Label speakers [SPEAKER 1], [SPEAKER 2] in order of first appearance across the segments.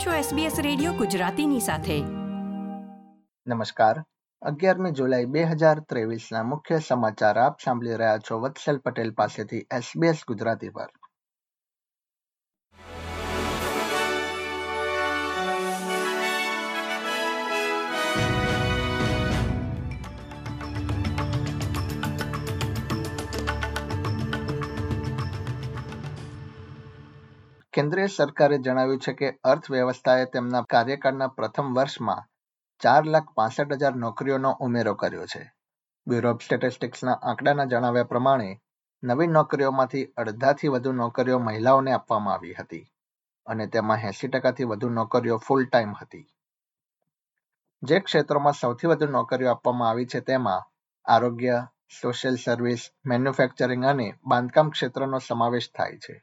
[SPEAKER 1] આપ છો SBS radio ગુજરાતીની સાથે.
[SPEAKER 2] નમસ્કાર. અગિયારમી જુલાઈ બે હજાર ત્રેવીસના મુખ્ય સમાચાર આપ સાંભળી રહ્યા છો વત્સલ પટેલ પાસેથી SBS ગુજરાતી પર. કેન્દ્રીય સરકારે જણાવ્યું છે કે અર્થવ્યવસ્થાએ તેમના કાર્યકાળના પ્રથમ વર્ષમાં ચાર લાખ પાસઠ હજાર નોકરીઓનો ઉમેરો કર્યો છે. બ્યુરો ઓફ સ્ટેટિસ્ટિક્સના આંકડાના જણાવ્યા પ્રમાણે નવી નોકરીઓમાંથી અડધાથી વધુ નોકરીઓ મહિલાઓને આપવામાં આવી હતી અને તેમાં એંસી ટકાથી વધુ નોકરીઓ ફૂલ ટાઈમ હતી. જે ક્ષેત્રોમાં સૌથી વધુ નોકરીઓ આપવામાં આવી છે તેમાં આરોગ્ય સોશિયલ સર્વિસ મેન્યુફેક્ચરિંગ અને બાંધકામ ક્ષેત્રનો સમાવેશ થાય છે.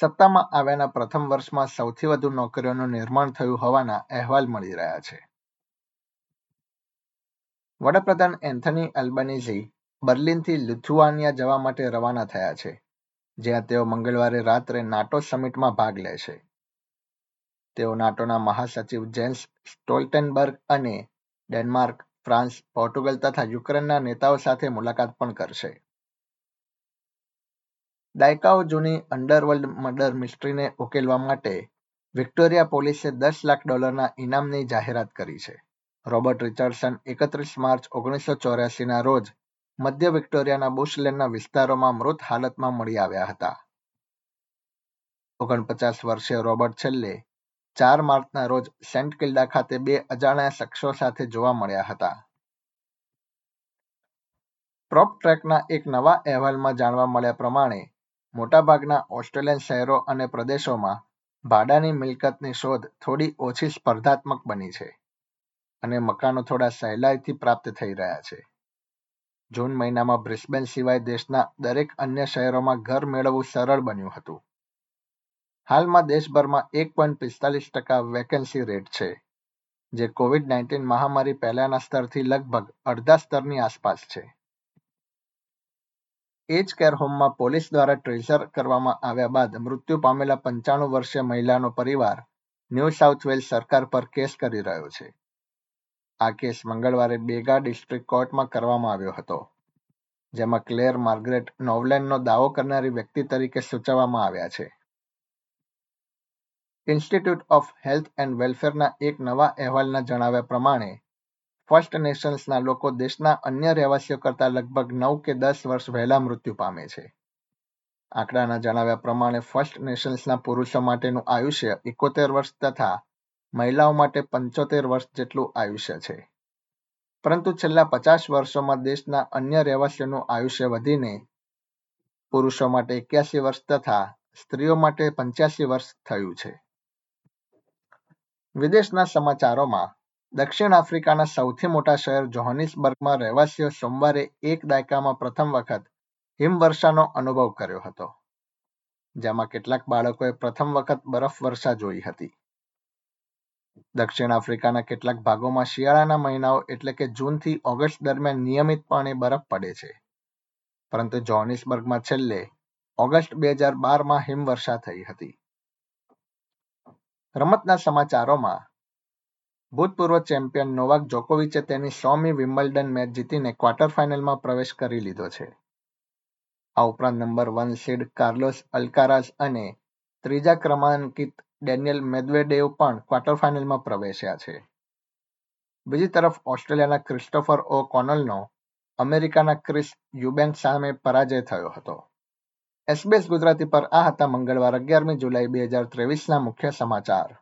[SPEAKER 2] સત્તામાં આવ્યાના પ્રથમ વર્ષમાં સૌથી વધુ નોકરીઓનું નિર્માણ થયું હોવાના અહેવાલ મળી રહ્યા છે. વડાપ્રધાન એન્થની અલ્બનીઝી બર્લિનથી લિથુઆનિયા જવા માટે રવાના થયા છે, જ્યાં તેઓ મંગળવારે રાત્રે નાટો સમિટમાં ભાગ લે છે. તેઓ નાટોના મહાસચિવ જેન્સ સ્ટોલ્ટેનબર્ગ અને ડેનમાર્ક, ફ્રાન્સ, પોર્ટુગલ તથા યુક્રેનના નેતાઓ સાથે મુલાકાત પણ કરશે. દાયકાઓ જૂની અંડરવર્લ્ડ મર્ડર મિસ્ટ્રીને ઉકેલવા માટે વિક્ટોરિયા પોલીસે દસ લાખ ડોલરના ઇનામની જાહેરાત કરી છે. રોબર્ટ રિચર્ડસન એકત્રીસ માર્ચ ઓગણીસો ચોર્યાસીના રોજ મધ્ય વિક્ટોરિયાના બુશલેન્ડના વિસ્તારોમાં મૃત હાલતમાં મળી આવ્યા હતા. ઓગણપચાસ વર્ષીય રોબર્ટ છેલ્લે ચાર માર્ચના રોજ સેન્ટ કિલ્ડા ખાતે બે અજાણ્યા શખ્સો સાથે જોવા મળ્યા હતા. પ્રોપ ટ્રેકના એક નવા અહેવાલમાં જાણવા મળ્યા પ્રમાણે મોટાભાગના ઓસ્ટ્રેલિયન શહેરો અને પ્રદેશોમાં ભાડાની મિલકતની શોધ થોડી ઓછી સ્પર્ધાત્મક બની છે અને મકાનો થોડા સહેલાઈથી પ્રાપ્ત થઈ રહ્યા છે. જૂન મહિનામાં બ્રિસ્બેન સિવાય દેશના દરેક અન્ય શહેરોમાં ઘર મેળવવું સરળ બન્યું હતું. હાલમાં દેશભરમાં એક પોઈન્ટ પિસ્તાલીસ ટકા વેકેન્સી રેટ છે, જે કોવિડ નાઇન્ટીન મહામારી પહેલાના સ્તરથી લગભગ અડધા સ્તરની આસપાસ છે. એજ કેર હોમમાં પોલીસ દ્વારા ટ્રેઝર કરવામાં આવ્યા બાદ મૃત્યુ પામેલા પંચાણું વર્ષીય મહિલાનો પરિવાર ન્યૂ સાઉથ વેલ્સ સરકાર પર કેસ કરી રહ્યો છે. આ કેસ મંગળવારે બેગા ડિસ્ટ્રિક્ટ કોર્ટમાં કરવામાં આવ્યો હતો, જેમાં ક્લેર માર્ગરેટ નોવલેન્ડનો દાવો કરનારી વ્યક્તિ તરીકે સૂચવવામાં આવ્યા છે. ઇન્સ્ટિટ્યૂટ ઓફ હેલ્થ એન્ડ વેલફેરના એક નવા અહેવાલના જણાવ્યા પ્રમાણે ફર્સ્ટ નેશન્સના લોકો દેશના અન્ય રહેવાસીઓ કરતાં લગભગ નવ કે દસ વર્ષ વહેલા મૃત્યુ પામે છે. આંકડાના જણાવ્યા પ્રમાણે ફર્સ્ટ નેશન્સના પુરુષો માટેનું આયુષ્ય એકોતેર વર્ષ તથા મહિલાઓ માટે પંચોતેર વર્ષ જેટલું આયુષ્ય છે. પરંતુ છેલ્લા પચાસ વર્ષોમાં દેશના અન્ય રહેવાસીઓનું આયુષ્ય વધીને પુરુષો માટે એક્યાસી વર્ષ તથા સ્ત્રીઓ માટે પંચ્યાસી વર્ષ થયું છે. વિદેશના સમાચારોમાં દક્ષિણ આફ્રિકાના સૌથી મોટા શહેર જોહાનિસબર્ગમાં રહેવાસીઓ સોમવારે એક દાયકામાં પ્રથમ વખત હિમવર્ષાનો અનુભવ કર્યો હતો, જેમાં કેટલાક બાળકોએ પ્રથમ વખત બરફ વર્ષા જોઈ હતી. દક્ષિણ આફ્રિકાના કેટલાક ભાગોમાં શિયાળાના મહિનાઓ એટલે કે જૂનથી ઓગસ્ટ દરમિયાન નિયમિતપણે બરફ પડે છે. પરંતુ જોહાનિસબર્ગમાં છેલ્લે ઓગસ્ટ બે હજાર બારમાં હિમવર્ષા થઈ હતી. રમતના સમાચારોમાં ભૂતપૂર્વ ચેમ્પિયન નોવાક જોકોવિચે તેની સોમી વિમ્બલ્ડન મેચ જીતીને ક્વાર્ટર ફાઇનલમાં પ્રવેશ કરી લીધો છે. આ ઉપરાંત number one seed Carlos Alcaraz અને ત્રીજા ક્રમાંકિત ડેનિયલ મેદવેડેવ પણ ક્વાર્ટર ફાઇનલમાં પ્રવેશ્યા છે. બીજી તરફ ઓસ્ટ્રેલિયાના ક્રિસ્ટોફર ઓ કોનલનો અમેરિકાના ક્રિસ યુબેન્ક સામે પરાજય થયો હતો. એસબીએસ ગુજરાતી પર આ હતા મંગળવાર અગિયારમી જુલાઈ બે હજાર ત્રેવીસના મુખ્ય સમાચાર.